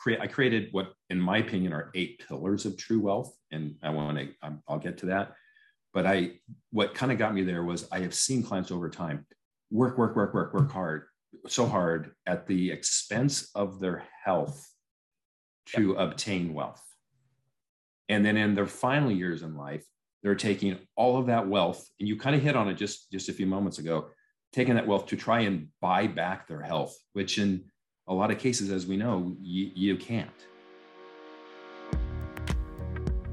created I created what, in my opinion, are eight pillars of true wealth, and I want to um, I'll get to that. But I what kind of got me there was I have seen clients over time work, work, work, work, work hard, so hard at the expense of their health to yep. obtain wealth. And then in their final years in life, they're taking all of that wealth, and you kind of hit on it just, just a few moments ago, taking that wealth to try and buy back their health, which in a lot of cases, as we know, you, you can't.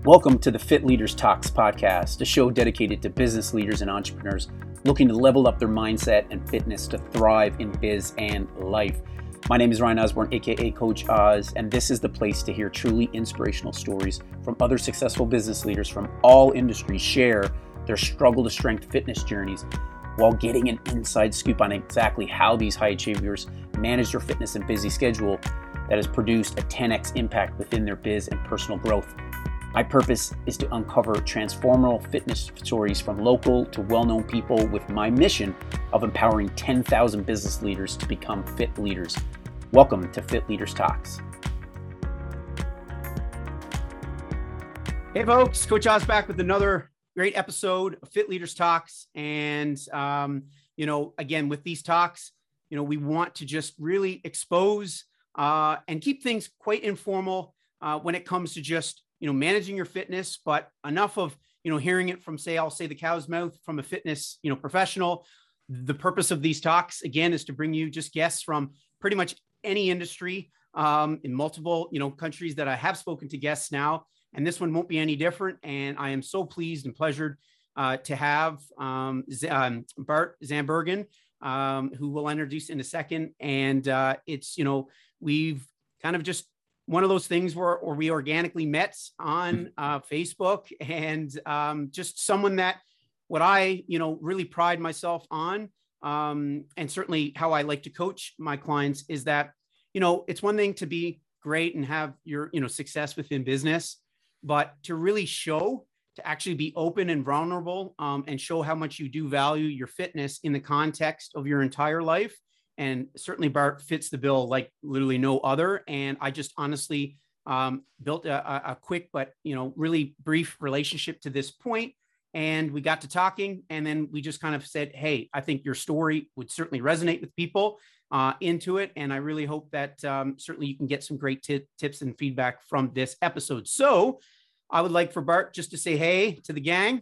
Welcome to the Fit Leaders Talks podcast, a show dedicated to business leaders and entrepreneurs looking to level up their mindset and fitness to thrive in biz and life. My name is Ryan Osborne, aka Coach Oz, and this is the place to hear truly inspirational stories from other successful business leaders from all industries share their struggle to strength fitness journeys while getting an inside scoop on exactly how these high achievers manage their fitness and busy schedule that has produced a 10x impact within their biz and personal growth. My purpose is to uncover transformational fitness stories from local to well known people with my mission of empowering 10,000 business leaders to become fit leaders. Welcome to Fit Leaders Talks. Hey, folks, Coach Oz back with another great episode of Fit Leaders Talks. And, um, you know, again, with these talks, you know, we want to just really expose uh, and keep things quite informal uh, when it comes to just you know, managing your fitness, but enough of, you know, hearing it from say, I'll say the cow's mouth from a fitness, you know, professional. The purpose of these talks again is to bring you just guests from pretty much any industry um, in multiple, you know, countries that I have spoken to guests now, and this one won't be any different. And I am so pleased and pleasured uh, to have um, Z- um, Bart Zandbergen, um, who we'll introduce in a second. And uh, it's, you know, we've kind of just one of those things where, where we organically met on mm-hmm. uh, Facebook and um, just someone that what I, you know, really pride myself on um, and certainly how I like to coach my clients is that, you know, it's one thing to be great and have your, you know, success within business, but to really show, to actually be open and vulnerable um, and show how much you do value your fitness in the context of your entire life and certainly Bart fits the bill like literally no other. And I just honestly um, built a, a, quick but you know really brief relationship to this point, and we got to talking, and then we just kind of said, "Hey, I think your story would certainly resonate with people." Uh, into it. And I really hope that um, certainly you can get some great t- tips and feedback from this episode. So I would like for Bart just to say hey to the gang.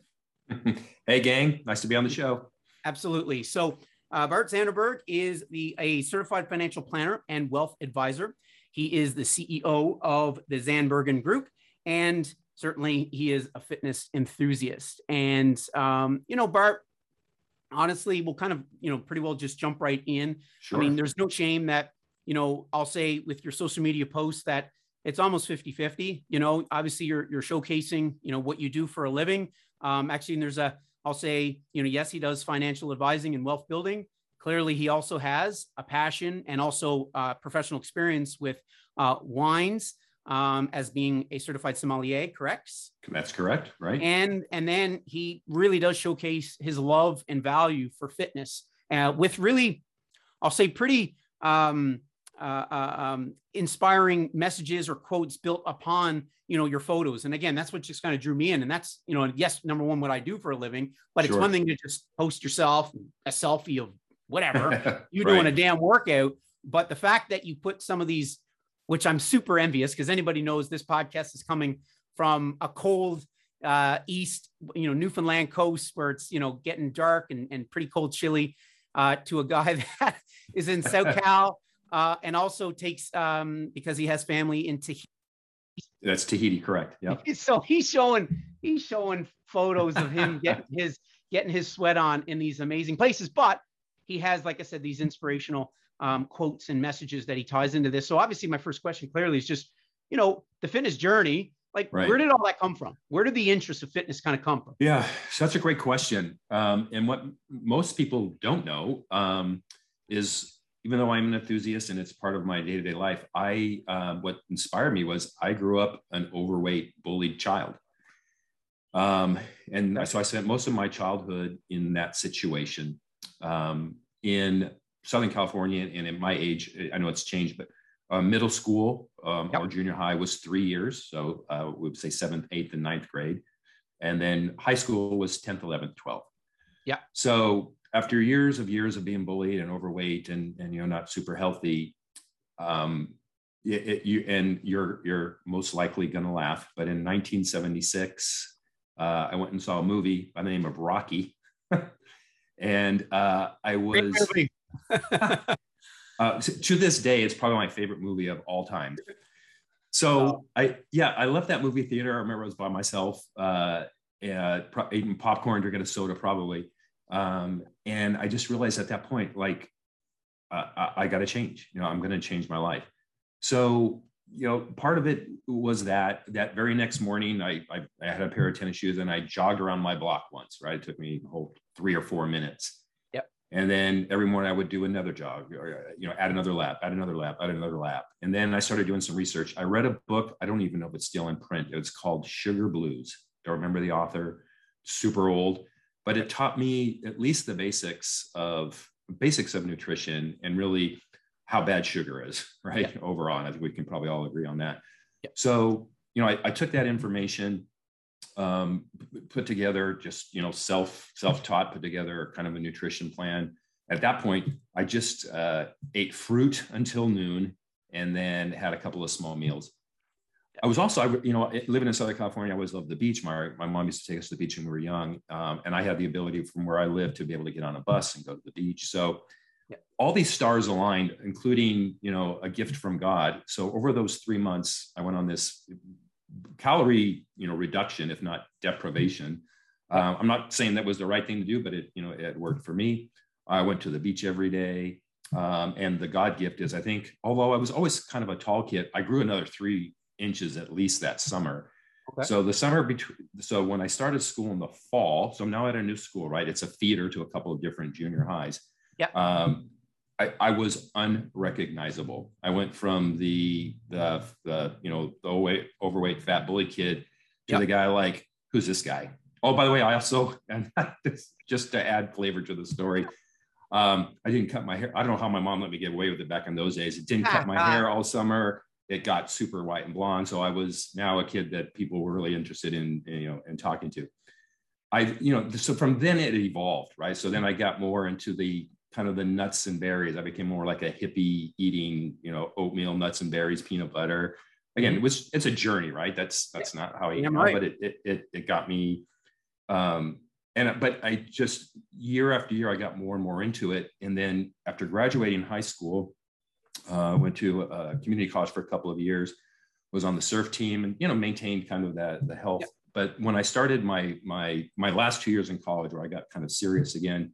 hey, gang. Nice to be on the show. Absolutely. So uh, Bart Zanderberg is the a certified financial planner and wealth advisor. He is the CEO of the Zandbergen Group, and certainly he is a fitness enthusiast. And um, you know, Bart, honestly, we'll kind of you know pretty well just jump right in. Sure. I mean, there's no shame that you know I'll say with your social media posts that it's almost 50 50 you know obviously you're, you're showcasing you know what you do for a living um, actually there's a I'll say, you know, yes, he does financial advising and wealth building. Clearly, he also has a passion and also uh, professional experience with uh, wines um, as being a certified sommelier. Correct? That's correct, right? And and then he really does showcase his love and value for fitness uh, with really, I'll say, pretty um, uh, uh, um, inspiring messages or quotes built upon you know your photos and again that's what just kind of drew me in and that's you know yes number one what i do for a living but sure. it's one thing to just post yourself a selfie of whatever you right. doing a damn workout but the fact that you put some of these which i'm super envious because anybody knows this podcast is coming from a cold uh, east you know newfoundland coast where it's you know getting dark and, and pretty cold chilly uh, to a guy that is in socal uh, and also takes um, because he has family in Tahiti. That's Tahiti, correct? Yeah. So he's showing he's showing photos of him getting his getting his sweat on in these amazing places, but he has, like I said, these inspirational um, quotes and messages that he ties into this. So obviously, my first question clearly is just, you know, the fitness journey. Like, right. where did all that come from? Where did the interest of fitness kind of come from? Yeah, such a great question. Um, and what most people don't know um, is even though I'm an enthusiast and it's part of my day to day life, I uh, what inspired me was I grew up an overweight, bullied child, um, and so I spent most of my childhood in that situation um, in Southern California. And at my age, I know it's changed, but Uh, middle school um, Yep. or junior high was three years. So uh, we would say seventh, eighth, and ninth grade. And then high school was 10th, 11th, 12th. Yeah. So after years of years of being bullied and overweight and, and you know, not super healthy, um, it, it- you, and you're, you're most likely going to laugh, but in 1976, uh, I went and saw a movie by the name of Rocky. and uh, I was, uh, to to this day, it's probably my favorite movie of all time. So I, yeah, I left that movie theater. I remember I was by myself, uh, uh, pro- eating popcorn, drinking a soda, probably. Um, and I just realized at that point, like, uh, I, I got to change. You know, I'm going to change my life. So, you know, part of it was that that very next morning, I, I I had a pair of tennis shoes and I jogged around my block once. Right, it took me a whole three or four minutes. Yep. And then every morning I would do another jog, or you know, add another lap, add another lap, add another lap. And then I started doing some research. I read a book. I don't even know if it's still in print. It's called Sugar Blues. Don't remember the author. Super old, but it taught me at least the basics of basics of nutrition and really how bad sugar is, right? Overall, and I think we can probably all agree on that. Yep. So, you know, I, I took that information, um, put together just you know self self taught, put together kind of a nutrition plan. At that point, I just uh, ate fruit until noon, and then had a couple of small meals. I was also, I, you know, living in Southern California, I always loved the beach. My, my mom used to take us to the beach when we were young. Um, and I had the ability from where I lived to be able to get on a bus and go to the beach. So Yeah. all these stars aligned, including, you know, a gift from God. So over those three months, I went on this calorie, you know, reduction, if not deprivation. Um, I'm not saying that was the right thing to do, but it, you know, it worked for me. I went to the beach every day. Um, and the God gift is, I think, although I was always kind of a tall kid, I grew another three inches at least that summer. Okay. So the summer between, so when I started school in the fall, so I'm now at a new school, right? It's a theater to a couple of different junior highs. Yeah. Um, I, I was unrecognizable. I went from the the the you know the overweight, overweight fat bully kid to Yeah. the guy like who's this guy? Oh, by the way, I also and just to add flavor to the story, um, I didn't cut my hair. I don't know how my mom let me get away with it back in those days. It didn't cut my hair all summer. It got super white and blonde. So I was now a kid that people were really interested in, you know, in talking to. I, you know, so from then it evolved, right? So then I got more into the kind of the nuts and berries. I became more like a hippie eating, you know, oatmeal, nuts and berries, peanut butter. Again, it was it's a journey, right? That's that's not how I now, right. but it, it it it got me um and but I just year after year I got more and more into it. And then after graduating high school, uh, went to a community college for a couple of years, was on the surf team, and you know maintained kind of that the health. Yep. But when I started my my my last two years in college, where I got kind of serious again,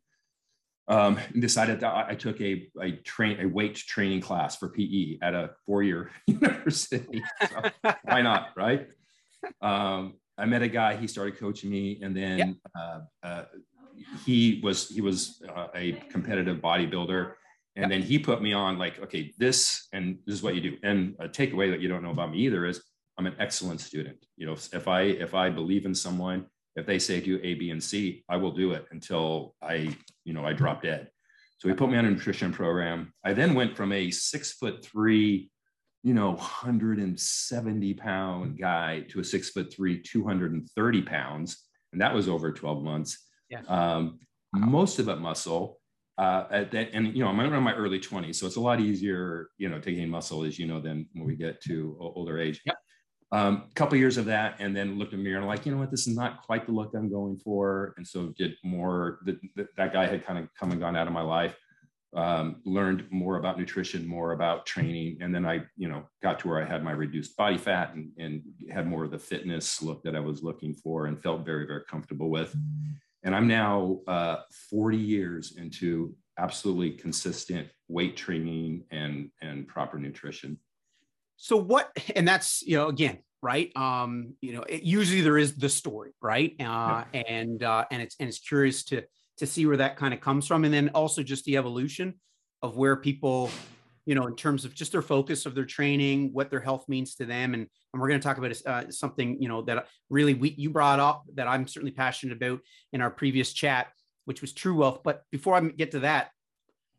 um, decided that I, I took a a train a weight training class for PE at a four year university. So why not, right? Um, I met a guy. He started coaching me, and then uh, uh, he was he was uh, a competitive bodybuilder, and then he put me on like, okay, this and this is what you do. And a takeaway that you don't know about me either is I'm an excellent student. You know, if I if I believe in someone, if they say do A, B, and C, I will do it until I you know I drop dead. So he put me on a nutrition program. I then went from a six foot three you know, 170 pound guy to a six foot three, 230 pounds. And that was over 12 months. Yeah. Um, most of it muscle. Uh, at that, and you know, I'm in my early 20s, so it's a lot easier, you know, to gain muscle, as you know, than when we get to older age. Yep. Um, couple years of that, and then looked in the mirror and like, you know what, this is not quite the look I'm going for, and so did more. That that guy had kind of come and gone out of my life um, learned more about nutrition, more about training, and then I, you know, got to where I had my reduced body fat and, and had more of the fitness look that I was looking for, and felt very, very comfortable with. And I'm now uh, 40 years into absolutely consistent weight training and and proper nutrition. So what, and that's, you know, again, right. Um, you know, it, usually there is the story, right. Uh, and, uh, and it's, and it's curious to, to see where that kind of comes from. And then also just the evolution of where people, you know, in terms of just their focus of their training, what their health means to them. And, and we're going to talk about uh, something, you know, that really we, you brought up that I'm certainly passionate about in our previous chat, which was true wealth. But before I get to that,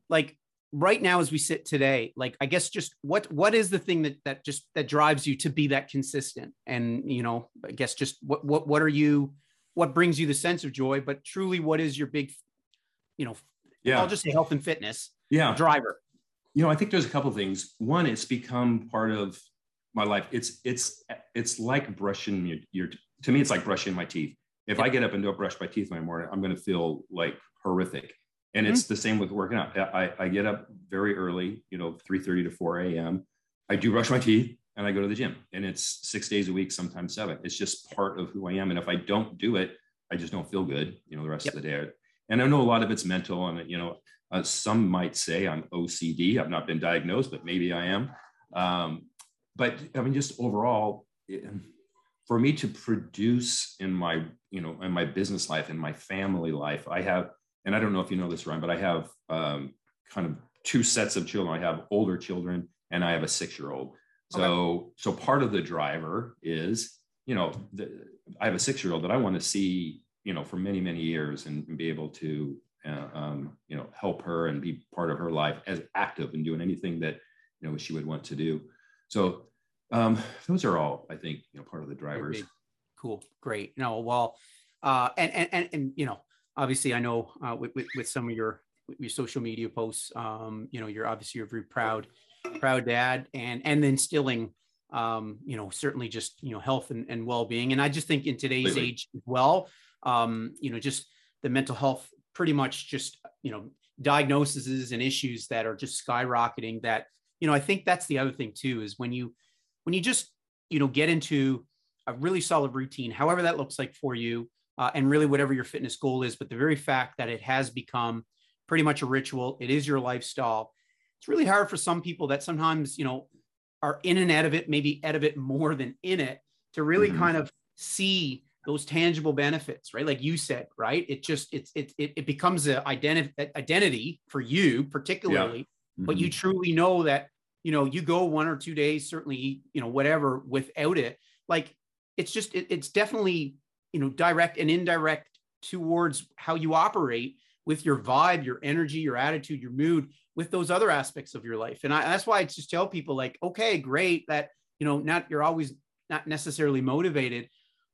like right now as we sit today like i guess just what what is the thing that that just that drives you to be that consistent and you know i guess just what what what are you what brings you the sense of joy but truly what is your big you know yeah i'll just say health and fitness yeah driver you know i think there's a couple things one it's become part of my life it's it's it's like brushing your, your to me it's like brushing my teeth if i get up and don't brush my teeth in the morning i'm going to feel like horrific and it's mm-hmm. the same with working out. I, I get up very early, you know, 3:30 to 4 a.m. I do brush my teeth and I go to the gym. And it's six days a week, sometimes seven. It's just part of who I am. And if I don't do it, I just don't feel good, you know, the rest yep. of the day. And I know a lot of it's mental. And, you know, uh, some might say I'm OCD. I've not been diagnosed, but maybe I am. Um, but I mean, just overall, it, for me to produce in my, you know, in my business life, in my family life, I have and I don't know if you know this, Ryan, but I have um, kind of two sets of children. I have older children and I have a six-year-old. So, okay. so part of the driver is, you know, the, I have a six-year-old that I want to see, you know, for many, many years and, and be able to, uh, um, you know, help her and be part of her life as active and doing anything that, you know, she would want to do. So, um, those are all, I think, you know, part of the drivers. Cool, great. No, well, uh, and and and, and you know, obviously I know uh, with, with, with, some of your your social media posts, um, you know, you're obviously you're very proud, proud dad, and and instilling, um, you know, certainly just you know health and, and well being. And I just think in today's age as well, um, you know, just the mental health, pretty much just you know diagnoses and issues that are just skyrocketing. That you know, I think that's the other thing too is when you when you just you know get into a really solid routine, however that looks like for you uh, and really whatever your fitness goal is. But the very fact that it has become pretty much a ritual, it is your lifestyle. It's really hard for some people that sometimes, you know, are in and out of it, maybe out of it more than in it, to really mm-hmm. kind of see those tangible benefits, right? Like you said, right? It just it's it it, it becomes a identity identity for you, particularly. Yeah. Mm-hmm. But you mm-hmm. truly know that you know you go one or two days, certainly you know whatever without it. Like it's just it, it's definitely you know direct and indirect towards how you operate with your vibe your energy your attitude your mood with those other aspects of your life and I, that's why i just tell people like okay great that you know not you're always not necessarily motivated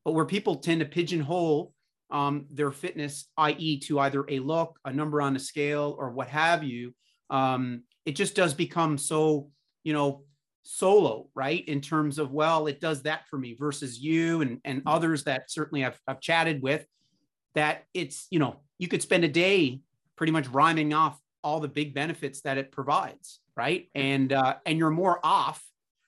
but where people tend to pigeonhole um, their fitness i.e to either a look a number on a scale or what have you um, it just does become so you know solo, right? In terms of, well, it does that for me versus you and, and mm-hmm. others that certainly I've, I've chatted with that it's, you know, you could spend a day pretty much rhyming off all the big benefits that it provides, right? And, uh, and you're more off,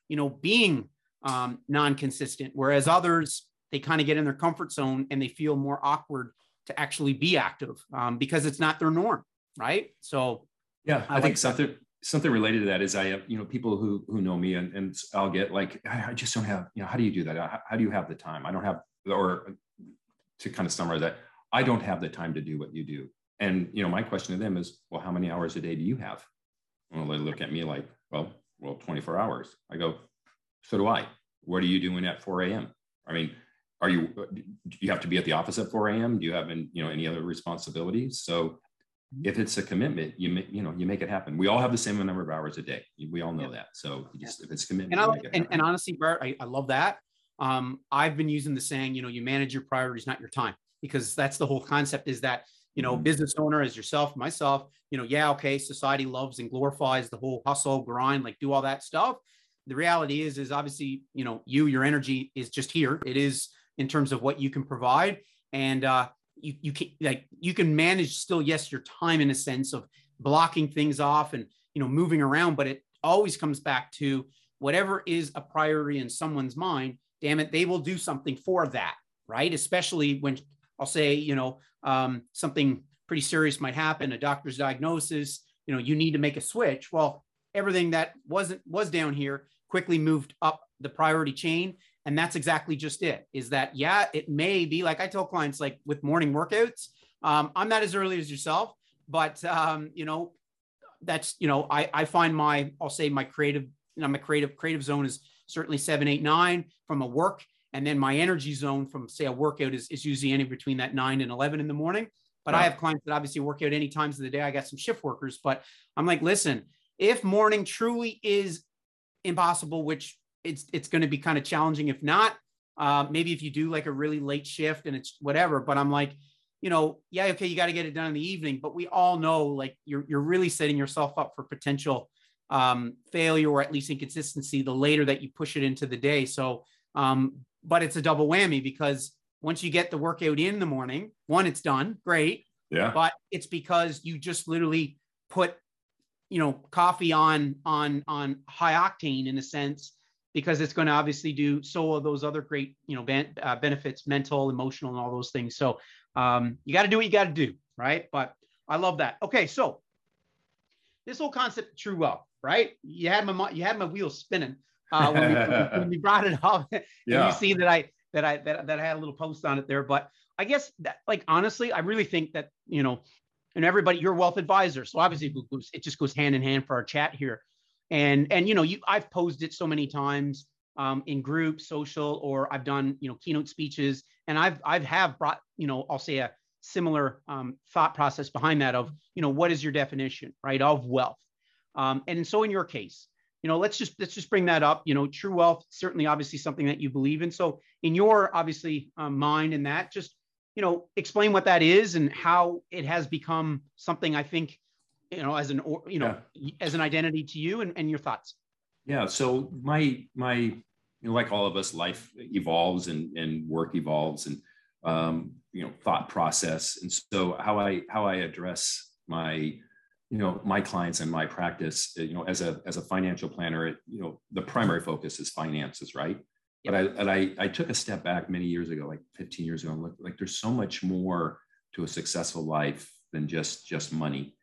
you know, being um, non-consistent, whereas others, they kind of get in their comfort zone and they feel more awkward to actually be active um, because it's not their norm, right? So yeah, I, I think like something something related to that is I have, you know, people who who know me and, and I'll get like, I just don't have, you know, how do you do that? How, how do you have the time? I don't have, or to kind of summarize that, I don't have the time to do what you do. And, you know, my question to them is, well, how many hours a day do you have? Well, they look at me like, well, well, 24 hours. I go, so do I. What are you doing at 4 a.m.? I mean, are you, do you have to be at the office at 4 a.m.? Do you have, any, you know, any other responsibilities? So if it's a commitment, you make, you know, you make it happen. We all have the same number of hours a day. We all know yeah. that. So just, if it's commitment, and, and, and, honestly, Bart, I, I love that. Um, I've been using the saying, you know, you manage your priorities, not your time, because that's the whole concept is that, you know, mm-hmm. business owner as yourself, myself, you know, yeah, okay, society loves and glorifies the whole hustle, grind, like do all that stuff. The reality is, is obviously, you know, you, your energy is just here. It is in terms of what you can provide. And uh, you you can like you can manage still yes your time in a sense of blocking things off and you know moving around but it always comes back to whatever is a priority in someone's mind damn it they will do something for that right? Especially when i'll say you know um, something pretty serious might happen a doctor's diagnosis you know you need to make a switch. Well everything that wasn't was down here quickly moved up the priority chain and that's exactly just it is that, yeah, it may be like I tell clients, like with morning workouts, um, I'm not as early as yourself, but, um, you know, that's, you know, I, I find my, I'll say my creative, you know, my creative, creative zone is certainly seven, eight, nine from a work. And then my energy zone from say a workout is, is usually any between that nine and 11 in the morning. But I have clients that obviously work out any times of the day. I got some shift workers, but I'm like, listen, if morning truly is impossible, which it's it's going to be kind of challenging. If not, uh, maybe if you do like a really late shift and it's whatever. But I'm like, you know, yeah, okay, you got to get it done in the evening. But we all know like you're you're really setting yourself up for potential um, failure or at least inconsistency the later that you push it into the day. So, um, but it's a double whammy because once you get the workout in the morning, one, it's done, great. Yeah. But it's because you just literally put, you know, coffee on on on high octane in a sense because it's going to obviously do so of those other great, you know, ben, uh, benefits, mental, emotional, and all those things. So um, you got to do what you got to do, right? But I love that. Okay, so this whole concept of true wealth, right? You had my you had my wheels spinning uh, when, we, when we brought it up. Yeah. you see that I that I that, that I had a little post on it there. But I guess that like honestly, I really think that you know, and everybody, you're a wealth advisor, so obviously it, goes, it just goes hand in hand for our chat here. And and you know, you I've posed it so many times um, in groups, social, or I've done you know keynote speeches, and I've I've have brought you know I'll say a similar um, thought process behind that of you know what is your definition right of wealth, um, and so in your case, you know let's just let's just bring that up. You know true wealth certainly obviously something that you believe in. So in your obviously um, mind in that just you know explain what that is and how it has become something i think you know as an or you know yeah. as an identity to you and, and your thoughts. Yeah so my my you know like all of us life evolves and and work evolves and um you know thought process. And so how i how i address my you know my clients and my practice you know as a as a financial planner it, you know the primary focus is finances right? But i and i i took a step back many years ago like 15 years ago and looked like there's so much more to a successful life than just just money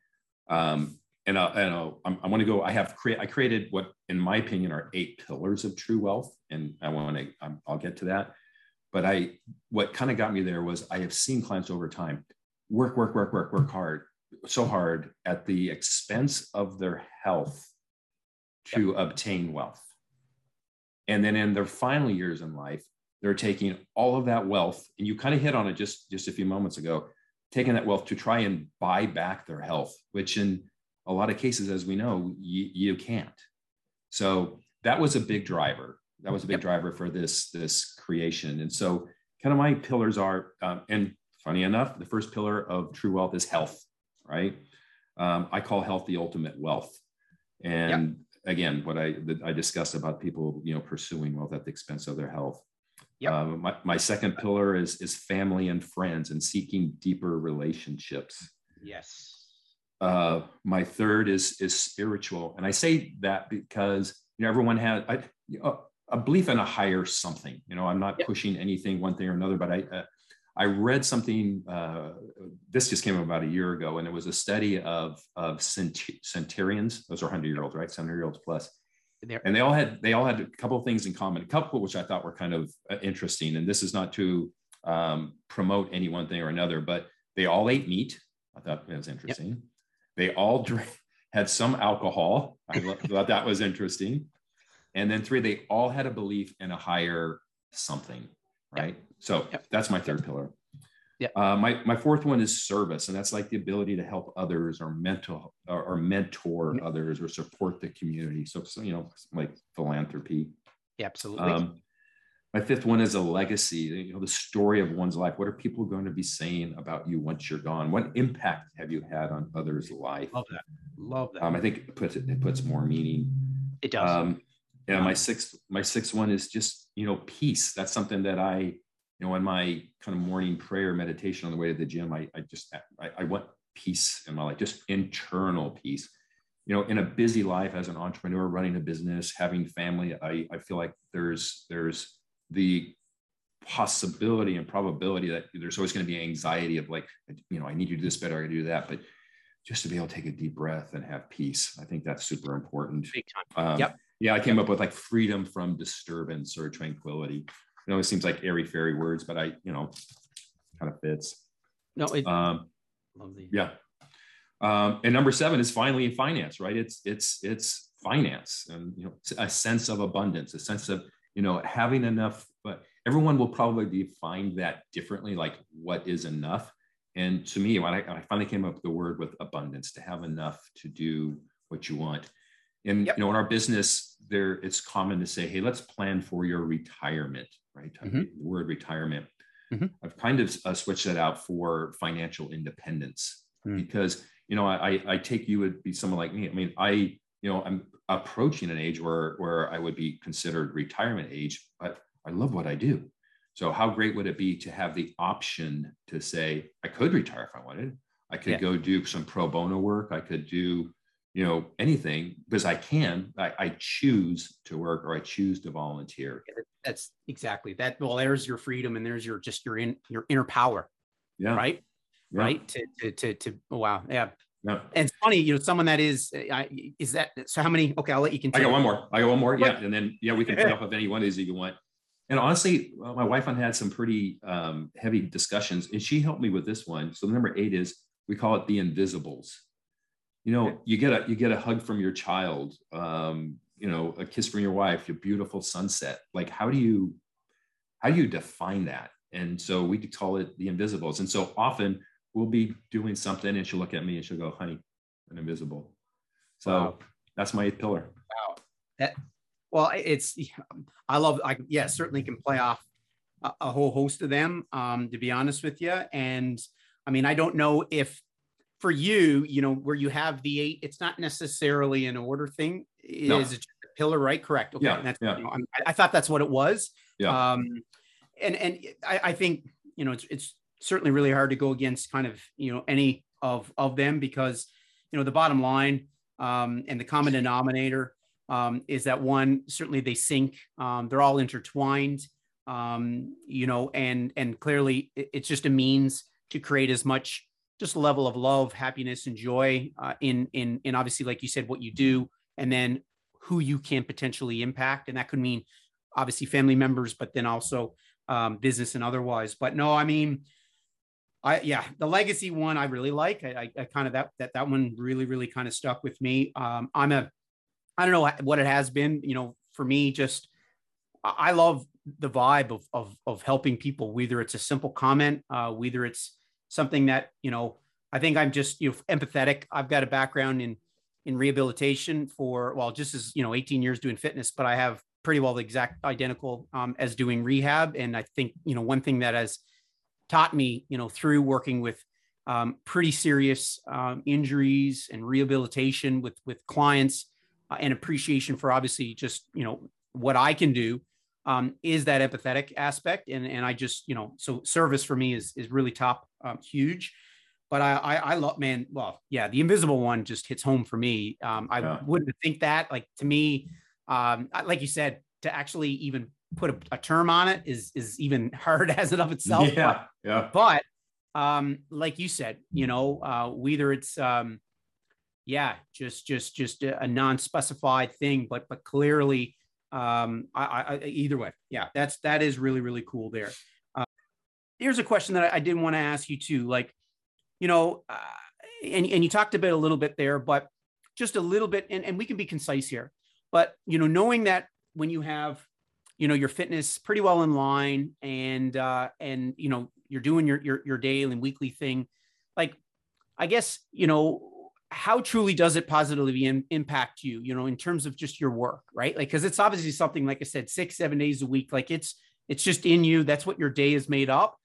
um and I, and I, I want to go. I have create. I created what, in my opinion, are eight pillars of true wealth, and I want to. I'll get to that. But I, what kind of got me there was I have seen clients over time work, work, work, work, work hard, so hard at the expense of their health to yep. obtain wealth. And then in their final years in life, they're taking all of that wealth, and you kind of hit on it just, just a few moments ago, taking that wealth to try and buy back their health, which in a lot of cases, as we know, you, you can't. So that was a big driver. That was a big yep. driver for this, this creation. And so kind of my pillars are, um, and funny enough, the first pillar of true wealth is health right? Um, I call health the ultimate wealth. And yep. again, what I I discussed about people, you know, pursuing wealth at the expense of their health. Yep. Um, my, my second pillar is is family and friends and seeking deeper relationships. Yes. Uh, my third is is spiritual, and I say that because you know everyone has I, a belief in a higher something. You know, I'm not yep. pushing anything one thing or another, but I uh, I read something. Uh, this just came about a year ago, and it was a study of of cent- centurions. Those are hundred year olds, right? Seventy year olds plus. And they all had they all had a couple of things in common. A couple which I thought were kind of uh, interesting. And this is not to um, promote any one thing or another, but they all ate meat. I thought that was interesting. Yep. They all drank, had some alcohol. I thought that was interesting. And then three, they all had a belief in a higher something, right? Yep. So yep. that's my third pillar. Yeah. Uh, my my fourth one is service, and that's like the ability to help others or mentor or, or mentor mm-hmm. others or support the community. So, so you know, like philanthropy. Yeah, absolutely. Um, my fifth one is a legacy. You know, the story of one's life. What are people going to be saying about you once you're gone? What impact have you had on others' life? Love that. Love that. Um, I think it puts it, it puts more meaning. It does. Um, yeah. My sixth my sixth one is just you know peace. That's something that I you know, in my kind of morning prayer meditation on the way to the gym, I, I just, I, I want peace in my life, just internal peace. You know, in a busy life as an entrepreneur, running a business, having family, I, I feel like there's, there's the possibility and probability that there's always going to be anxiety of like, you know, I need to do this better, I got to do that. But just to be able to take a deep breath and have peace, I think that's super important. Big time. Um, yep. Yeah, I came yep. up with like freedom from disturbance or tranquility it always seems like airy fairy words, but I, you know, kind of fits. No, it, um, yeah. Um, and number seven is finally finance, right? It's it's it's finance, and you know, a sense of abundance, a sense of you know having enough. But everyone will probably define that differently, like what is enough. And to me, when I, when I, finally came up with the word with abundance, to have enough to do what you want. And yep. you know, in our business, there it's common to say, "Hey, let's plan for your retirement." Right? Mm-hmm. The word retirement. Mm-hmm. I've kind of uh, switched that out for financial independence mm. because you know I I take you would be someone like me. I mean, I you know I'm approaching an age where where I would be considered retirement age, but I love what I do. So how great would it be to have the option to say I could retire if I wanted. I could yeah. go do some pro bono work. I could do, you know, anything because I can. I, I choose to work or I choose to volunteer. That's exactly that. Well, there's your freedom and there's your just your in your inner power. Yeah. Right. Yeah. Right. To, to to to oh, wow. Yeah. Yeah. And it's funny, you know, someone that is is that so how many? Okay, I'll let you continue. I got one more. I got one more. Yeah. And then yeah, we can play off of any one of these that you want and honestly, well, my wife and I had some pretty um, heavy discussions, and she helped me with this one. So number eight is we call it the invisibles. You know, you get a you get a hug from your child, um, you know, a kiss from your wife, your beautiful sunset. Like, how do you how do you define that? And so we call it the invisibles. And so often we'll be doing something, and she'll look at me and she'll go, "Honey, an invisible." So wow. that's my eighth pillar. Wow. That well, it's I love I yeah certainly can play off a, a whole host of them. Um, to be honest with you, and I mean I don't know if for you, you know, where you have the eight, it's not necessarily an order thing. No. Is it a pillar, right? Correct. Okay. Yeah, that's, yeah. You know, I, I thought that's what it was. Yeah. Um, and and I, I think you know it's it's certainly really hard to go against kind of you know any of of them because you know the bottom line um, and the common denominator um, is that one certainly they sync um, they're all intertwined um, you know and and clearly it's just a means to create as much just a level of love happiness and joy uh, in in in obviously like you said what you do and then who you can potentially impact and that could mean obviously family members but then also um, business and otherwise but no i mean I yeah, the legacy one I really like. I, I, I, kind of that that that one really really kind of stuck with me. Um, I'm a I don't know what it has been, you know, for me, just I love the vibe of of of helping people, whether it's a simple comment, uh, whether it's something that, you know, I think I'm just, you know, empathetic. I've got a background in in rehabilitation for well, just as you know, 18 years doing fitness, but I have pretty well the exact identical um, as doing rehab. And I think, you know, one thing that has taught me, you know, through working with um, pretty serious um, injuries and rehabilitation with with clients uh, and appreciation for obviously just you know what I can do um, is that empathetic aspect, and and I just you know so service for me is is really top um, huge. But I, I, I love man. Well, yeah, the invisible one just hits home for me. Um, I yeah. wouldn't think that. Like to me, um, like you said, to actually even put a, a, term on it is is even hard as it of itself. Yeah, but, yeah. But um, like you said, you know, uh, whether it's um, yeah, just just just a, non-specified thing, but but clearly, um, I, I either way, yeah, that's that is really really cool there. Uh, here's a question that I, I did want to ask you too, like, you know, uh, and and you talked about a little bit there, but just a little bit, and and we can be concise here, but you know, knowing that when you have you know your fitness pretty well in line and uh and you know you're doing your your, your daily and weekly thing like i guess you know how truly does it positively in, impact you you know in terms of just your work right? Like because it's obviously something like i said six seven days a week like it's it's just in you that's what your day is made up.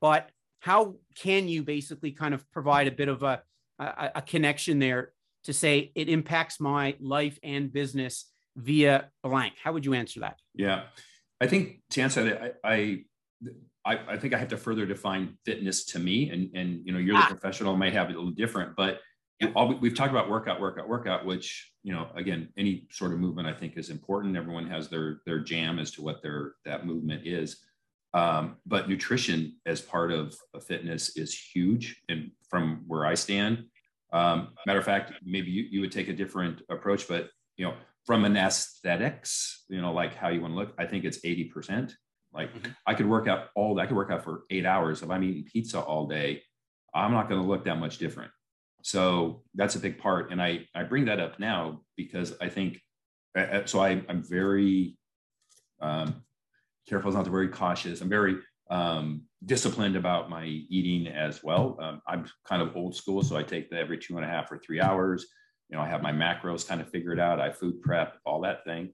But how can you basically kind of provide a bit of a, a, a connection there to say it impacts my life and business via blank? How would you answer that? Yeah. I think to answer that i, I I, think I have to further define fitness to me, and and you know, you're ah. the professional, might have it a little different, but all, we've talked about workout, workout, workout, which, you know, again, any sort of movement I think is important. Everyone has their, their jam as to what their, that movement is. Um, but nutrition as part of a fitness is huge. And from where I stand, um, matter of fact, maybe you, you would take a different approach, but, you know, from an aesthetics, you know, like how you want to look, I think it's 80%. Like mm-hmm. I could work out all, I could work out for eight hours. If I'm eating pizza all day, I'm not going to look that much different. So that's a big part. And I, I bring that up now because I think, so I, I'm very um, careful, not very cautious. I'm very um, disciplined about my eating as well. Um, I'm kind of old school, so I take the every two and a half or three hours. You know, I have my macros kind of figured out. I food prep, all that thing.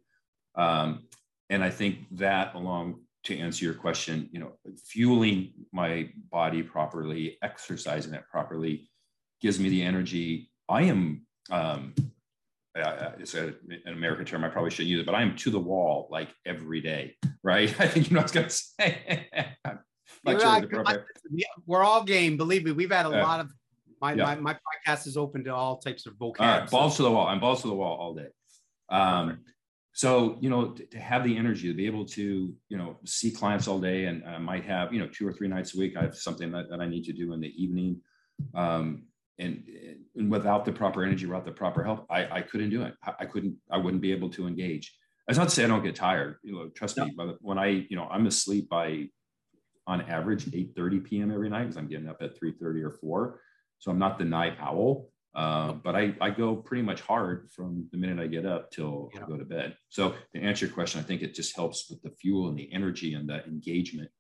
Um, and I think that, along to answer your question, you know, fueling my body properly, exercising it properly, gives me the energy. I am. Um, uh, it's a, an American term. I probably shouldn't use it, but I am to the wall like every day, right? I think you know what I was going to say. we're all game. Believe me, we've had a uh, lot of my, yeah. my, my podcast is open to all types of vocab. All right, balls so. to the wall. I'm balls to the wall all day. Um, so you know to, to, have the energy to be able to you know see clients all day and i might have you know two or three nights a week i have something that, that i need to do in the evening um, and, and without the proper energy without the proper help i, I couldn't do it I, couldn't i wouldn't be able to engage that's not to say i don't get tired you know trust no. me but when i you know i'm asleep by on average 8 30 p.m every night because i'm getting up at 3 30 or 4 so i'm not the night owl uh, but I, I go pretty much hard from the minute I get up till yeah. I go to bed. So to answer your question, I think it just helps with the fuel and the energy and the engagement.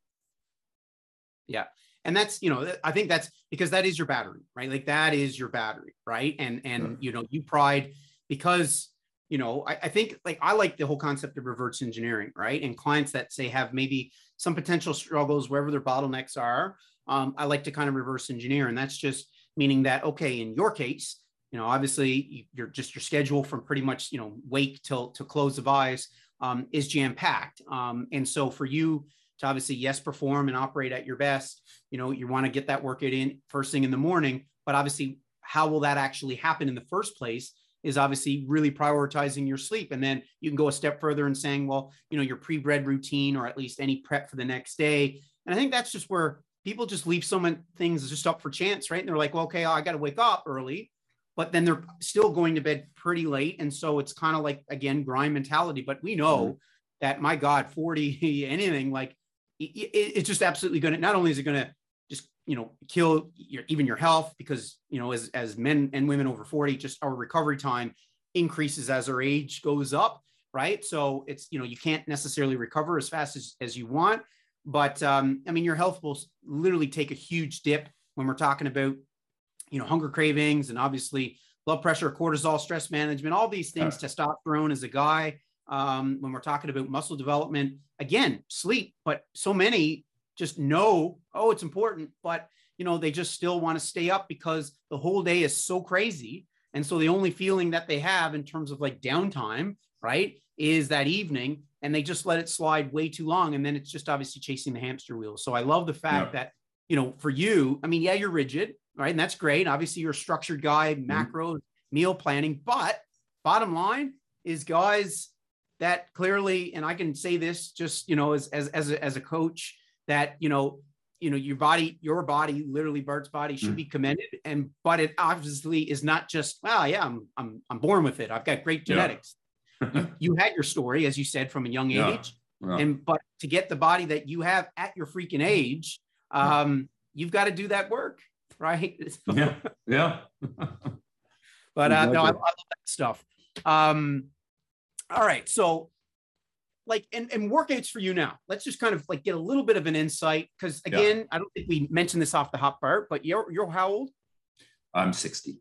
Yeah. And that's, you know, I think that's because that is your battery, right? Like that is your battery, right? And, and, sure. you know, you pride because, you know, I, I think like I like the whole concept of reverse engineering, right? And clients that say have maybe some potential struggles wherever their bottlenecks are, um, I like to kind of reverse engineer. And that's just, meaning that okay in your case you know obviously you're just your schedule from pretty much you know wake till to close of eyes um, is jam packed um, and so for you to obviously yes perform and operate at your best you know you want to get that workout in first thing in the morning but obviously how will that actually happen in the first place is obviously really prioritizing your sleep and then you can go a step further and saying well you know your pre-bred routine or at least any prep for the next day and i think that's just where people just leave so many things just up for chance, right? And they're like, well, okay, I got to wake up early, but then they're still going to bed pretty late. And so it's kind of like, again, grind mentality. But we know mm-hmm. that, my God, 40, anything like it's just absolutely going to, not only is it going to just, you know, kill your, even your health because, you know, as, as men and women over 40, just our recovery time increases as our age goes up. Right. So it's, you know, you can't necessarily recover as fast as, as you want but um, I mean, your health will literally take a huge dip when we're talking about, you know, hunger cravings and obviously blood pressure, cortisol, stress management, all these things, testosterone as a guy. Um, when we're talking about muscle development, again, sleep, but so many just know, oh, it's important, but you know, they just still want to stay up because the whole day is so crazy. And so the only feeling that they have in terms of like downtime, right, is that evening and they just let it slide way too long and then it's just obviously chasing the hamster wheel so i love the fact yeah. that you know for you i mean yeah you're rigid right and that's great obviously you're a structured guy mm-hmm. macro meal planning but bottom line is guys that clearly and i can say this just you know as as as a, as a coach that you know you know your body your body literally Bart's body should mm. be commended and but it obviously is not just well yeah i'm i'm, I'm born with it i've got great genetics you, you, had your story, as you said, from a young age. Yeah. And but to get the body that you have at your freaking age, um, you've got to do that work, right? yeah, yeah. but uh, no, I, I, love that stuff. Um, all right, so like and, and workouts for you now. Let's just kind of like get a little bit of an insight because again, yeah. I don't think we mentioned this off the hop Bart, but you're you're how old? I'm 60.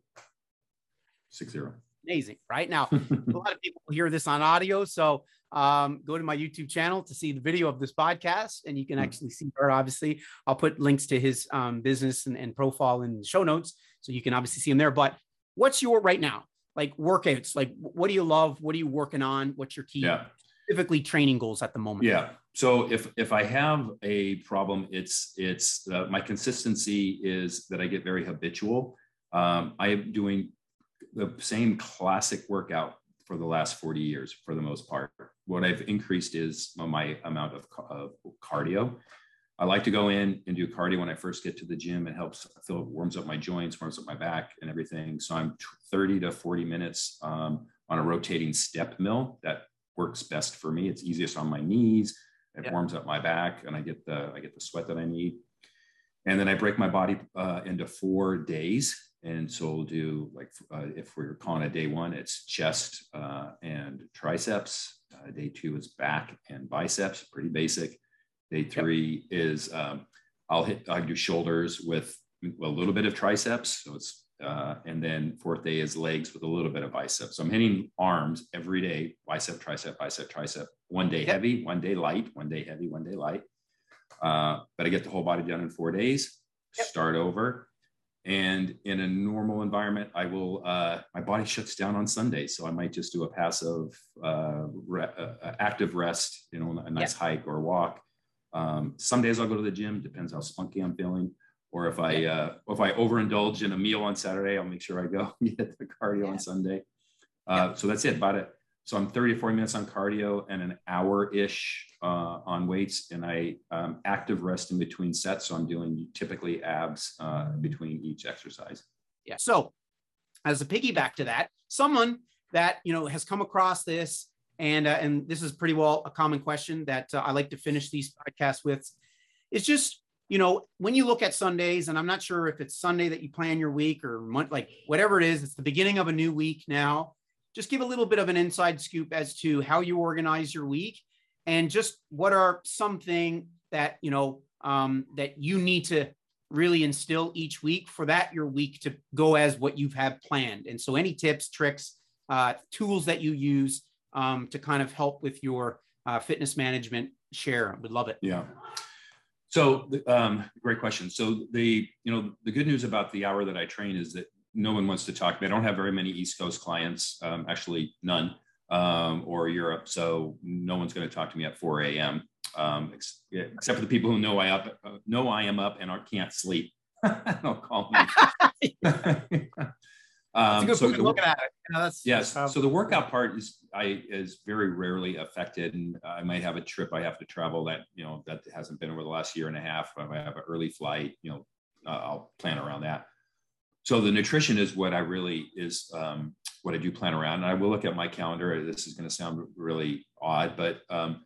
Six zero amazing, right? Now, a lot of people hear this on audio. So um, go to my YouTube channel to see the video of this podcast, and you can hmm. actually see her Obviously, I'll put links to his um, business and, and, profile in the show notes, so you can obviously see him there. But what's your right now? Like workouts, like what do you love? What are you working on? What's your key, yeah. specifically training goals at the moment? Yeah. So if if I have a problem, it's it's uh, my consistency is that I get very habitual. Um, I am doing the same classic workout for the last 40 years for the most part. What I've increased is my amount of, of cardio. I like to go in and do cardio when I first get to the gym. It helps feel warms up my joints, warms up my back, and everything. So I'm 30 to 40 minutes um, on a rotating step mill. That works best for me. It's easiest on my knees. It yeah. warms up my back, and I get the I get the sweat that I need. And then I break my body uh, into four days. And so we'll do like uh, if we're calling it day one, it's chest uh, and triceps. Uh, day two is back and biceps, pretty basic. Day three yep. is um, I'll hit, I do shoulders with a little bit of triceps. So it's, uh, and then fourth day is legs with a little bit of biceps. So I'm hitting arms every day, bicep, tricep, bicep, tricep. One day yep. heavy, one day light, one day heavy, one day light. Uh, but I get the whole body done in four days, yep. start over. And in a normal environment, I will, uh, my body shuts down on Sunday. So I might just do a passive, uh, re- uh, active rest, you know, a nice hike or walk. Um, some days I'll go to the gym, depends how spunky I'm feeling. Or if I, uh, if I overindulge in a meal on Saturday, I'll make sure I go get the cardio yeah. on Sunday. Uh, so that's it, about it. So I'm 30 to 40 minutes on cardio and an hour ish uh, on weights, and I um, active rest in between sets. So I'm doing typically abs uh, between each exercise. Yeah. So as a piggyback to that, someone that you know has come across this, and uh, and this is pretty well a common question that uh, I like to finish these podcasts with. It's just you know when you look at Sundays, and I'm not sure if it's Sunday that you plan your week or month, like whatever it is. It's the beginning of a new week now just give a little bit of an inside scoop as to how you organize your week and just what are something that you know um, that you need to really instill each week for that your week to go as what you've had planned and so any tips tricks uh, tools that you use um, to kind of help with your uh, fitness management share would love it yeah so um, great question so the you know the good news about the hour that i train is that no one wants to talk to me. I don't have very many East Coast clients, um, actually none, um, or Europe. So no one's going to talk to me at 4 a.m. Um, ex- except for the people who know I up, uh, know I am up and are, can't sleep. don't call me. Um, so the, at it. You know, that's, yes. So the workout part is I is very rarely affected, and I might have a trip I have to travel that you know that hasn't been over the last year and a half. I have an early flight, you know, uh, I'll plan around that so the nutrition is what I really is um, what I do plan around. And I will look at my calendar. This is going to sound really odd, but um,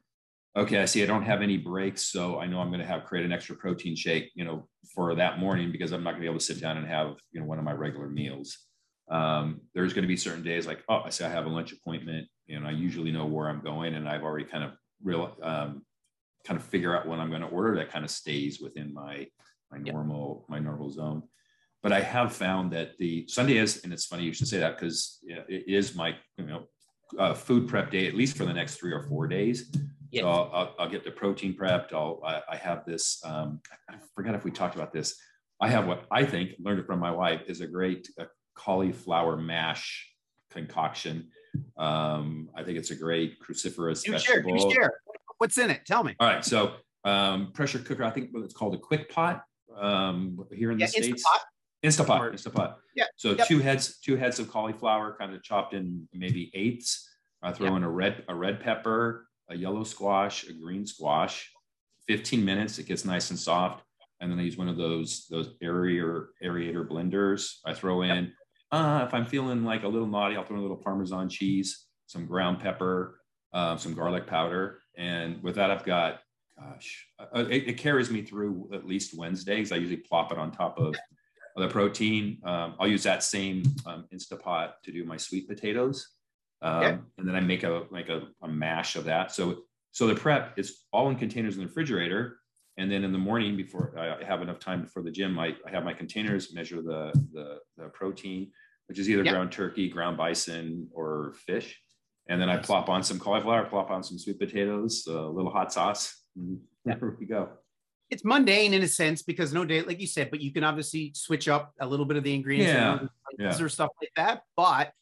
okay, I see I don't have any breaks, so I know I'm going to have create an extra protein shake, you know, for that morning because I'm not going to be able to sit down and have you know one of my regular meals. Um, there's going to be certain days like oh, I say I have a lunch appointment, and I usually know where I'm going, and I've already kind of real um, kind of figure out what I'm going to order. That kind of stays within my my normal my normal zone but I have found that the Sunday is, and it's funny you should say that because it is my you know uh, food prep day at least for the next three or four days. Yes. So I'll, I'll, I'll, get the protein prepped. I'll I, I have this. Um, I forgot if we talked about this. I have what I think learned it from my wife is a great uh, cauliflower mash concoction. Um, I think it's a great cruciferous you vegetable. Share, share. What's in it? Tell me. All right, so um, pressure cooker. I think it's called a quick pot um, here in yeah, the states. Pot. Instapot, Instapot. Yeah. So yep. two heads, two heads of cauliflower, kind of chopped in maybe eighths. I throw yep. in a red, a red pepper, a yellow squash, a green squash. 15 minutes, it gets nice and soft. And then I use one of those those aerator aerator blenders. I throw in. Yep. Uh, if I'm feeling like a little naughty, I'll throw in a little Parmesan cheese, some ground pepper, uh, some garlic powder, and with that, I've got gosh, uh, it, it, carries me through at least Wednesday because I usually plop it on top of the protein. Um, I'll use that same um, Instapot to do my sweet potatoes. Um, yeah. And then I make a like a, a, mash of that. So so the prep is all in containers in the refrigerator. And then in the morning, before I have enough time before the gym, I, I have my containers, measure the the, the protein, which is either yeah. ground turkey, ground bison, or fish. And then I plop on some cauliflower, plop on some sweet potatoes, a little hot sauce. And yeah. there we go it's mundane in a sense because no day, like you said, but you can obviously switch up a little bit of the ingredients yeah. yeah. or stuff like that. But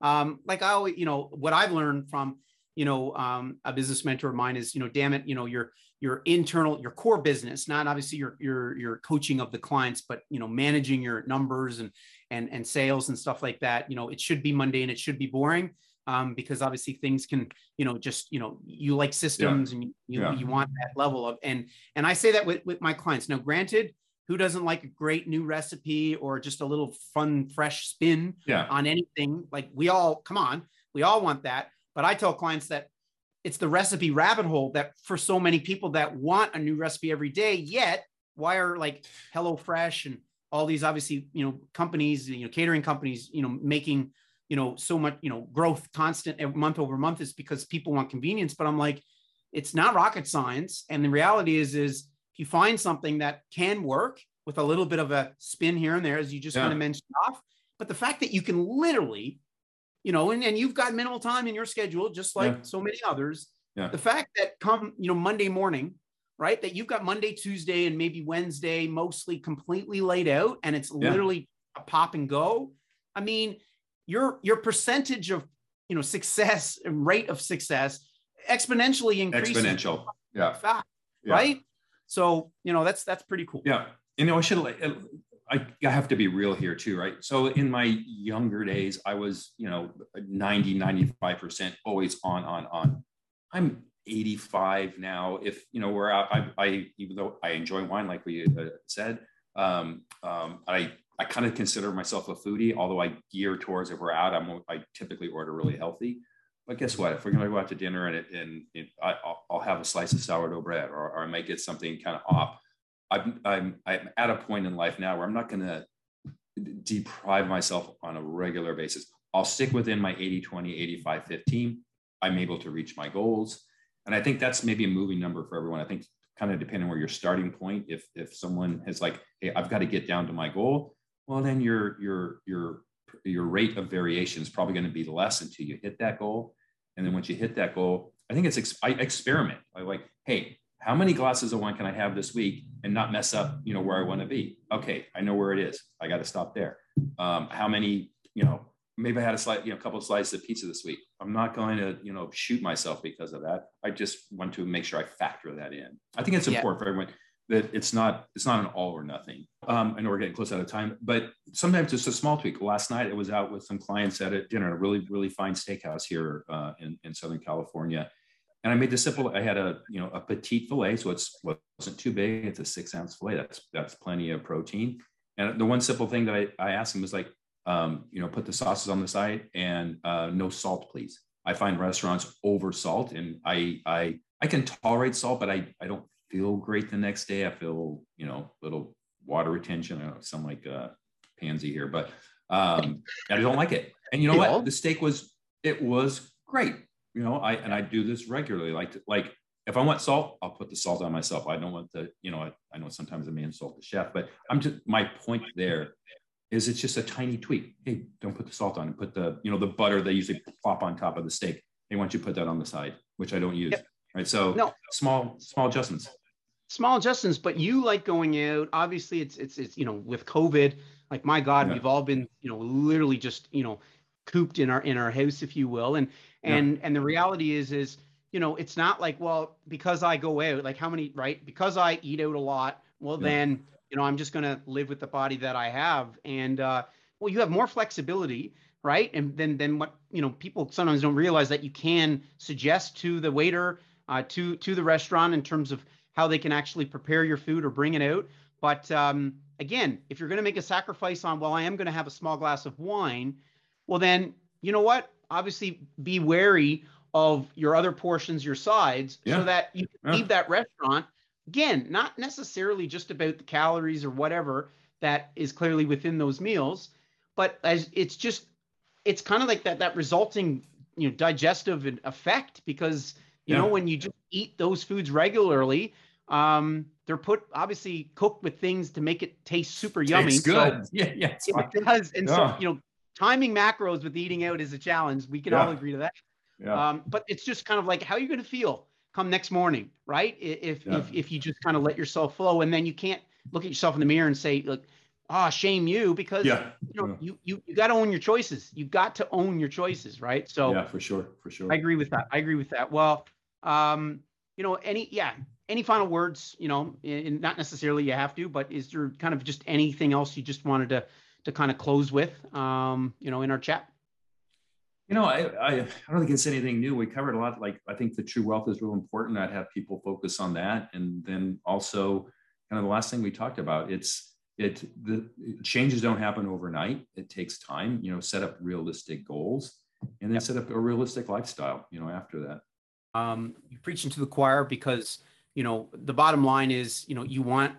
um, like I always, you know, what I've learned from, you know, um, a business mentor of mine is, you know, damn it, you know, your your internal, your core business, not obviously your your your coaching of the clients, but you know, managing your numbers and and and sales and stuff like that. You know, it should be mundane, it should be boring um, because obviously things can, you know, just, you know, you like systems yeah. and you, you, yeah. you, want that level of, and, and I say that with, with my clients. Now, granted, who doesn't like a great new recipe or just a little fun, fresh spin yeah. on anything? Like we all, come on, we all want that. But I tell clients that it's the recipe rabbit hole that for so many people that want a new recipe every day, yet why are like Hello Fresh and all these obviously, you know, companies, you know, catering companies, you know, making you know so much you know growth constant eh, month over month is because people want convenience but i'm like it's not rocket science. And the reality is, is if you find something that can work with a little bit of a spin here and there, as you just yeah. kind of mentioned off, but the fact that you can literally, you know, and, and you've got minimal time in your schedule, just like yeah. so many others. Yeah. The fact that come, you know, Monday morning, right? That you've got Monday, Tuesday, and maybe Wednesday mostly completely laid out, and it's yeah. literally a pop and go. I mean, your your percentage of you know success and rate of success exponentially increases. Exponential, yeah. Fact, yeah. right? So you know that's that's pretty cool. Yeah, you know I should uh, I, I have to be real here too, right? So in my younger days, I was you know 90 95 percent always on on on. I'm 85 now. If you know where I, I even though I enjoy wine, like we uh, said, um, um, I I kind of consider myself a foodie, although I gear towards if we're out, I'm I typically order really healthy. But guess what? If we're going to go out to dinner and, and I, will have a slice of sourdough bread, or, or I might get something kind of off. I'm, I'm I'm at a point in life now where I'm not going to deprive myself on a regular basis. I'll stick within my 80 20, 85 15. I'm able to reach my goals. And I think that's maybe a moving number for everyone. I think kind of depending where your starting point, if if someone is like, hey, I've got to get down to my goal, well, then your your your your rate of variation is probably going to be less until you hit that goal. And then once you hit that goal, I think it's ex- I experiment. I like, hey, how many glasses of wine can I have this week and not mess up, you know, where I want to be? Okay, I know where it is. I got to stop there. Um, how many, you know, maybe I had a slight, you know, a couple of slices of pizza this week. I'm not going to, you know, shoot myself because of that. I just want to make sure I factor that in. I think it's important yeah. for everyone that it's not it's not an all or nothing. Um, I know we're getting close out of time, but sometimes it's a small tweak. Last night I was out with some clients at a dinner, a really really fine steakhouse here uh, in in Southern California, and I made the simple. I had a you know a petite fillet, so it's wasn't too big. It's a six ounce fillet. That's that's plenty of protein. And the one simple thing that I, I asked him was like, um, you know, put the sauces on the side and uh, no salt, please. I find restaurants over salt, and I I I can tolerate salt, but I I don't feel great the next day. I feel, you know, little water retention. I don't sound like a pansy here, but um, I don't like it. And you know what? The steak was, it was great. You know, I, and I do this regularly. Like, like if I want salt, I'll put the salt on myself. I don't want the, you know, I, I know sometimes I may insult the chef, but I'm just, my point there is it's just a tiny tweak. Hey, don't put the salt on and put the, you know, the butter they usually plop on top of the steak. They want you to put that on the side, which I don't use. Yep. Right. So no. small, small adjustments small adjustments, but you like going out. Obviously, it's it's it's you know with COVID, like my God, yeah. we've all been you know literally just you know cooped in our in our house, if you will, and and yeah. and the reality is is you know it's not like well because I go out like how many right because I eat out a lot. Well yeah. then you know I'm just gonna live with the body that I have, and uh, well you have more flexibility right and then then what you know people sometimes don't realize that you can suggest to the waiter uh, to to the restaurant in terms of how they can actually prepare your food or bring it out. But um, again, if you're going to make a sacrifice on, well, I am going to have a small glass of wine, well, then you know what? Obviously, be wary of your other portions, your sides, yeah. so that you can yeah. leave that restaurant. Again, not necessarily just about the calories or whatever that is clearly within those meals, but as it's just, it's kind of like that that resulting you know digestive effect because you yeah. know, when you just eat those foods regularly, um, they're put obviously cooked with things to make it taste super yummy. It's good. So yeah, yeah. It does. And yeah. so, you know, timing macros with eating out is a challenge. We can yeah. all agree to that. Yeah. Um, but it's just kind of like how are you going to feel come next morning, right? If yeah. if if you just kind of let yourself flow, and then you can't look at yourself in the mirror and say look, ah, oh, shame you, because yeah. you know you you you got to own your choices. You got to own your choices, right? So yeah, for sure, for sure. I agree with that. I agree with that. Well, um, you know, any yeah, any final words? You know, in, not necessarily you have to, but is there kind of just anything else you just wanted to to kind of close with? Um, you know, in our chat. You know, I, I, I don't think it's anything new. We covered a lot. Like I think the true wealth is real important. I'd have people focus on that, and then also kind of the last thing we talked about. It's it the changes don't happen overnight. It takes time. You know, set up realistic goals, and then yep. set up a realistic lifestyle. You know, after that um, you're preaching to the choir because you know the bottom line is you know you want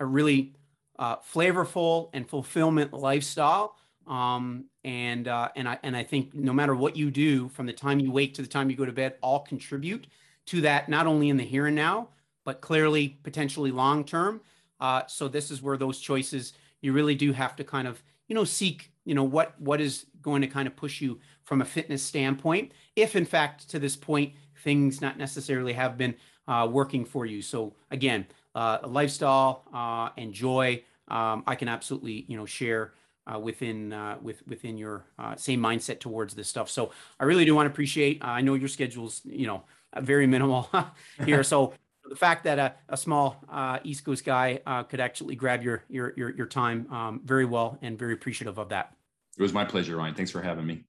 a really uh, flavorful and fulfillment lifestyle um, and uh, and I and I think no matter what you do from the time you wake to the time you go to bed all contribute to that, not only in the here and now, but clearly potentially long term. Uh, so this is where those choices you really do have to kind of you know seek you know what what is going to kind of push you from a fitness standpoint if in fact to this point things not necessarily have been uh, working for you so again uh, lifestyle uh, and joy um, i can absolutely you know share uh, within uh, with within your uh, same mindset towards this stuff so i really do want to appreciate i know your schedule's you know very minimal here so the fact that a, a small uh, East Coast guy uh, could actually grab your your your, your time um, very well and very appreciative of that. It was my pleasure, Ryan. Thanks for having me.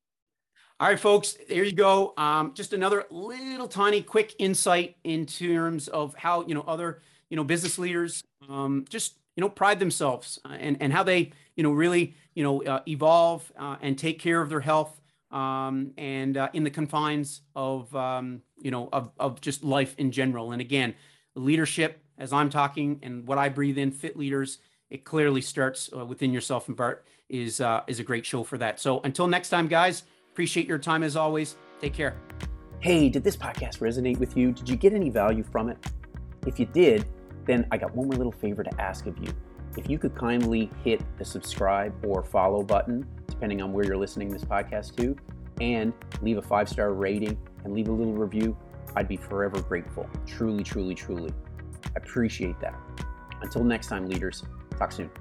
All right, folks, there you go. Um, just another little tiny quick insight in terms of how you know other you know business leaders um, just you know pride themselves uh, and and how they you know really you know uh, evolve uh, and take care of their health um, and uh, in the confines of um, you know of, of just life in general. And again leadership as i'm talking and what i breathe in fit leaders it clearly starts uh, within yourself and bart is uh, is a great show for that. So until next time guys appreciate your time as always. Take care. Hey did this podcast resonate with you? Did you get any value from it? If you did then i got one more little favor to ask of you if you could kindly hit the subscribe or follow button depending on where you're listening this podcast to, and leave a five star rating and leave a little review, I'd be forever grateful. Truly, truly, truly. I appreciate that. Until next time, leaders, talk soon.